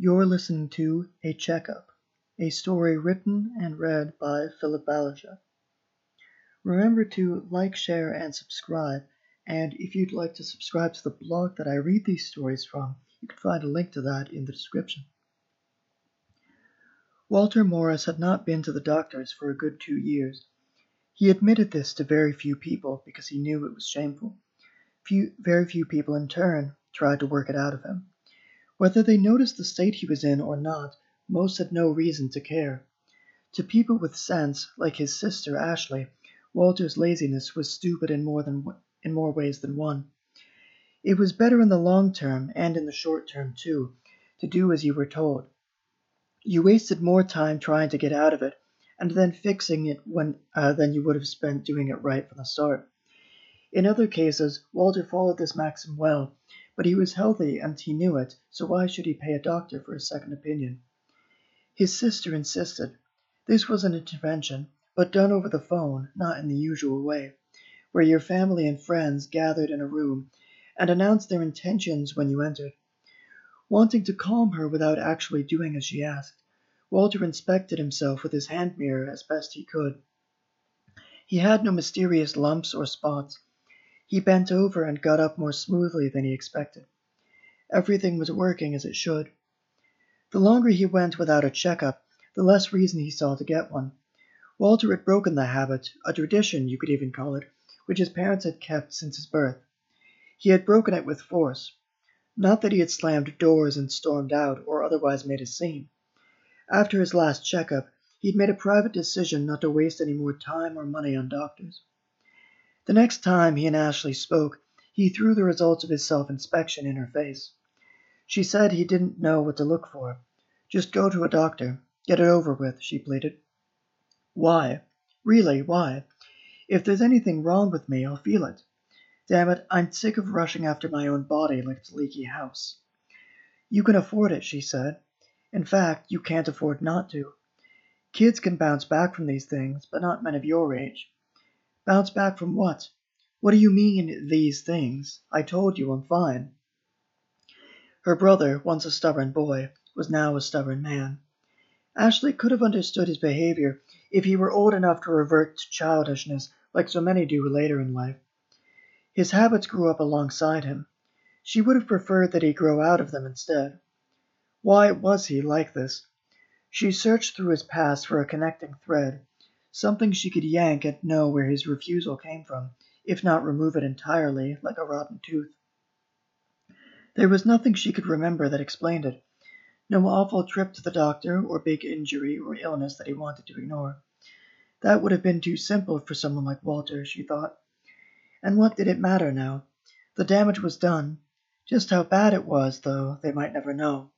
You're listening to A Checkup, a story written and read by Philip Balisha. Remember to like, share, and subscribe. And if you'd like to subscribe to the blog that I read these stories from, you can find a link to that in the description. Walter Morris had not been to the doctor's for a good two years. He admitted this to very few people because he knew it was shameful. Few, very few people in turn tried to work it out of him. Whether they noticed the state he was in or not, most had no reason to care. To people with sense, like his sister Ashley, Walter's laziness was stupid in more than in more ways than one. It was better in the long term and in the short term too to do as you were told. You wasted more time trying to get out of it and then fixing it when uh, than you would have spent doing it right from the start. In other cases, Walter followed this maxim well, but he was healthy and he knew it, so why should he pay a doctor for a second opinion? His sister insisted. This was an intervention, but done over the phone, not in the usual way, where your family and friends gathered in a room and announced their intentions when you entered. Wanting to calm her without actually doing as she asked, Walter inspected himself with his hand mirror as best he could. He had no mysterious lumps or spots, he bent over and got up more smoothly than he expected. Everything was working as it should. The longer he went without a checkup, the less reason he saw to get one. Walter had broken the habit, a tradition you could even call it, which his parents had kept since his birth. He had broken it with force. Not that he had slammed doors and stormed out or otherwise made a scene. After his last checkup, he'd made a private decision not to waste any more time or money on doctors. The next time he and Ashley spoke, he threw the results of his self inspection in her face. She said he didn't know what to look for. Just go to a doctor. Get it over with, she pleaded. Why? Really, why? If there's anything wrong with me, I'll feel it. Damn it, I'm sick of rushing after my own body like it's a leaky house. You can afford it, she said. In fact, you can't afford not to. Kids can bounce back from these things, but not men of your age. Bounce back from what? What do you mean, these things? I told you I'm fine. Her brother, once a stubborn boy, was now a stubborn man. Ashley could have understood his behavior if he were old enough to revert to childishness like so many do later in life. His habits grew up alongside him. She would have preferred that he grow out of them instead. Why was he like this? She searched through his past for a connecting thread, something she could yank and know where his refusal came from, if not remove it entirely, like a rotten tooth. There was nothing she could remember that explained it. No awful trip to the doctor, or big injury or illness that he wanted to ignore. That would have been too simple for someone like Walter, she thought. And what did it matter now? The damage was done. Just how bad it was, though, they might never know.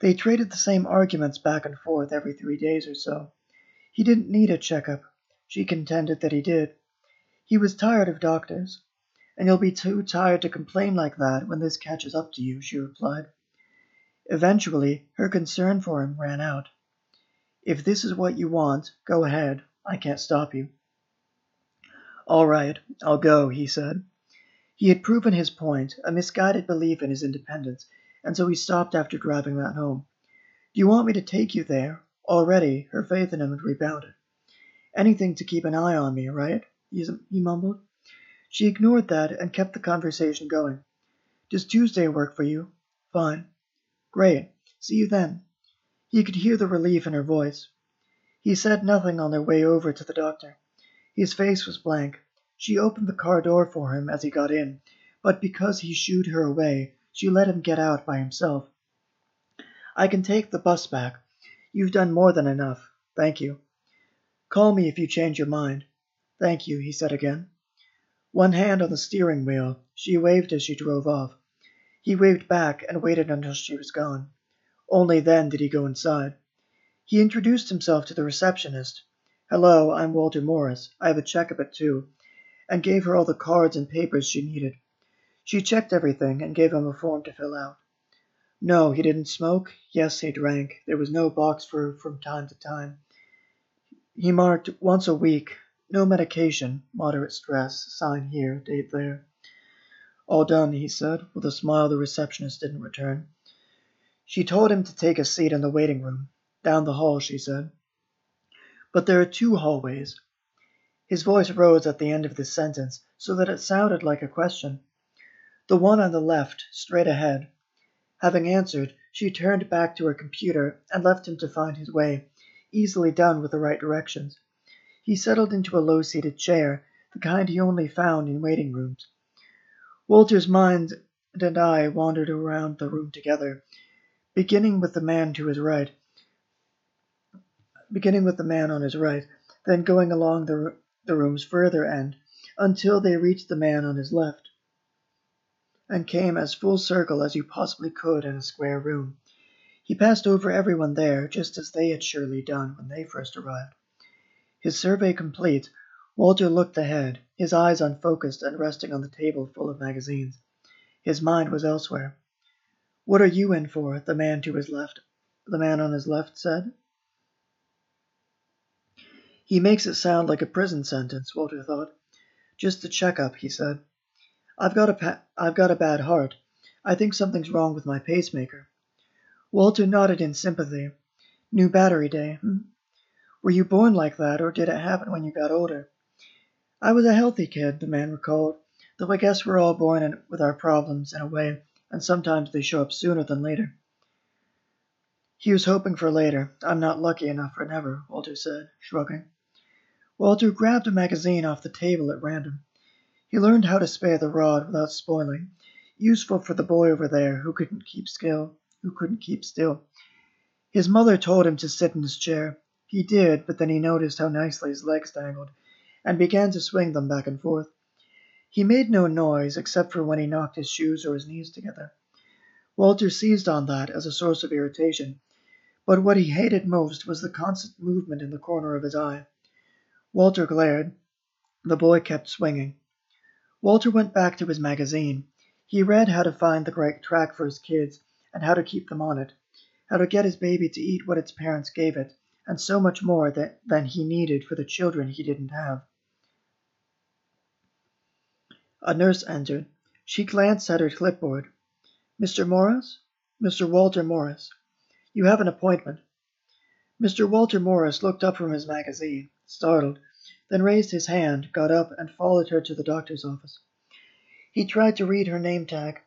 They traded the same arguments back and forth every three days or so. He didn't need a checkup. She contended that he did. He was tired of doctors. And you'll be too tired to complain like that when this catches up to you, she replied. Eventually, her concern for him ran out. If this is what you want, go ahead. I can't stop you. All right, I'll go, he said. He had proven his point, a misguided belief in his independence, and so he stopped after driving that home. Do you want me to take you there? Already, her faith in him had rebounded. Anything to keep an eye on me, right? he mumbled. She ignored that and kept the conversation going. Does Tuesday work for you? Fine. Great. See you then. He could hear the relief in her voice. He said nothing on their way over to the doctor. His face was blank. She opened the car door for him as he got in, but because he shooed her away, she let him get out by himself. I can take the bus back. You've done more than enough. Thank you. Call me if you change your mind. Thank you, he said again. One hand on the steering wheel, she waved as she drove off. He waved back and waited until she was gone. Only then did he go inside. He introduced himself to the receptionist. Hello, I'm Walter Morris. I have a checkup at two, and gave her all the cards and papers she needed. She checked everything and gave him a form to fill out. No, he didn't smoke. Yes, he drank. There was no box for from time to time. He marked once a week. No medication. Moderate stress. Sign here, date there. All done, he said, with a smile the receptionist didn't return. She told him to take a seat in the waiting room. Down the hall, she said. But there are two hallways. His voice rose at the end of this sentence so that it sounded like a question. The one on the left, straight ahead. Having answered, she turned back to her computer and left him to find his way, easily done with the right directions. He settled into a low seated chair, the kind he only found in waiting rooms. Walter's mind and I wandered around the room together, beginning with the man to his right, beginning with the man on his right, then going along the, the room's further end until they reached the man on his left, and came as full circle as you possibly could in a square room. He passed over everyone there, just as they had surely done when they first arrived. His survey complete, Walter looked ahead, his eyes unfocused and resting on the table full of magazines. His mind was elsewhere. What are you in for? the man to his left, the man on his left said. He makes it sound like a prison sentence, Walter thought. Just a checkup, he said. I've got a pa- I've got a bad heart. I think something's wrong with my pacemaker. Walter nodded in sympathy. New battery day. Hmm? Were you born like that, or did it happen when you got older? I was a healthy kid, the man recalled, though I guess we're all born in, with our problems in a way, and sometimes they show up sooner than later. He was hoping for later. I'm not lucky enough for never, Walter said, shrugging. Walter grabbed a magazine off the table at random. He learned how to spare the rod without spoiling, useful for the boy over there who couldn't keep still, who couldn't keep still. His mother told him to sit in his chair. He did, but then he noticed how nicely his legs dangled, and began to swing them back and forth. He made no noise except for when he knocked his shoes or his knees together. Walter seized on that as a source of irritation, but what he hated most was the constant movement in the corner of his eye. Walter glared. The boy kept swinging. Walter went back to his magazine. He read how to find the right track for his kids and how to keep them on it, how to get his baby to eat what its parents gave it, and so much more that, than he needed for the children he didn't have. A nurse entered. She glanced at her clipboard. Mr. Morris? Mr. Walter Morris. You have an appointment. Mr. Walter Morris looked up from his magazine startled, then raised his hand, got up, and followed her to the doctor's office. He tried to read her name tag.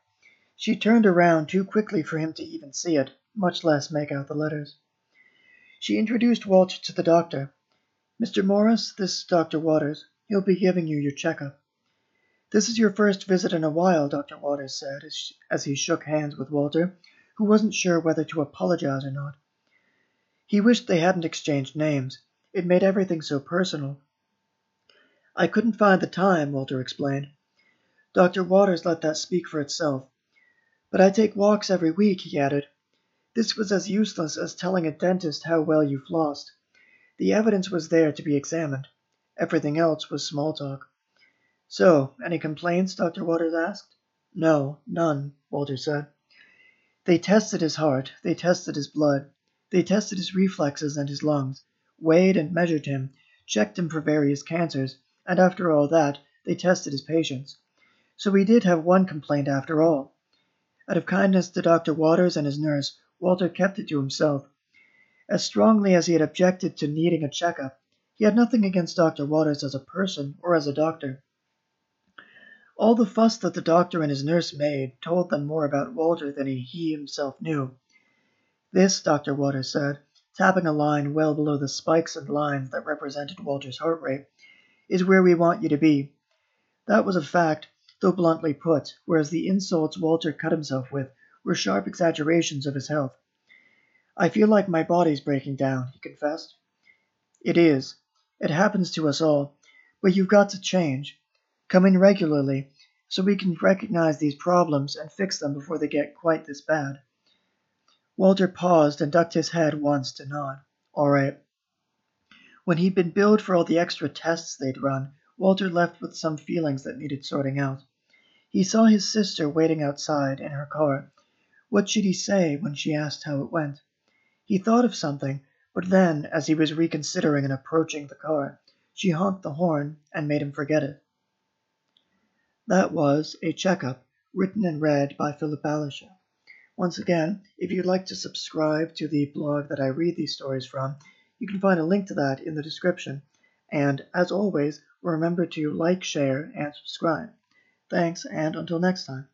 She turned around too quickly for him to even see it, much less make out the letters. She introduced Walter to the doctor. Mr. Morris, this is Dr. Waters. He'll be giving you your checkup. This is your first visit in a while, Dr. Waters said as, as he shook hands with Walter, who wasn't sure whether to apologize or not. He wished they hadn't exchanged names. It made everything so personal. I couldn't find the time, Walter explained. Dr. Waters let that speak for itself. But I take walks every week, he added. This was as useless as telling a dentist how well you flossed. The evidence was there to be examined. Everything else was small talk. So, any complaints? Dr. Waters asked. No, none, Walter said. They tested his heart, they tested his blood, they tested his reflexes and his lungs weighed and measured him, checked him for various cancers, and after all that, they tested his patience. So he did have one complaint after all. Out of kindness to Dr. Waters and his nurse, Walter kept it to himself. As strongly as he had objected to needing a checkup, he had nothing against Dr. Waters as a person or as a doctor. All the fuss that the doctor and his nurse made told them more about Walter than he himself knew. This, Dr. Waters said, tapping a line well below the spikes and lines that represented Walter's heart rate, is where we want you to be. That was a fact, though bluntly put, whereas the insults Walter cut himself with were sharp exaggerations of his health. I feel like my body's breaking down, he confessed. It is. It happens to us all. But you've got to change. Come in regularly so we can recognize these problems and fix them before they get quite this bad. Walter paused and ducked his head once to nod. All right. When he'd been billed for all the extra tests they'd run, Walter left with some feelings that needed sorting out. He saw his sister waiting outside in her car. What should he say when she asked how it went? He thought of something, but then, as he was reconsidering and approaching the car, she honked the horn and made him forget it. That was A Checkup, written and read by Philip Balisha. Once again, if you'd like to subscribe to the blog that I read these stories from, you can find a link to that in the description. And as always, remember to like, share, and subscribe. Thanks, and until next time.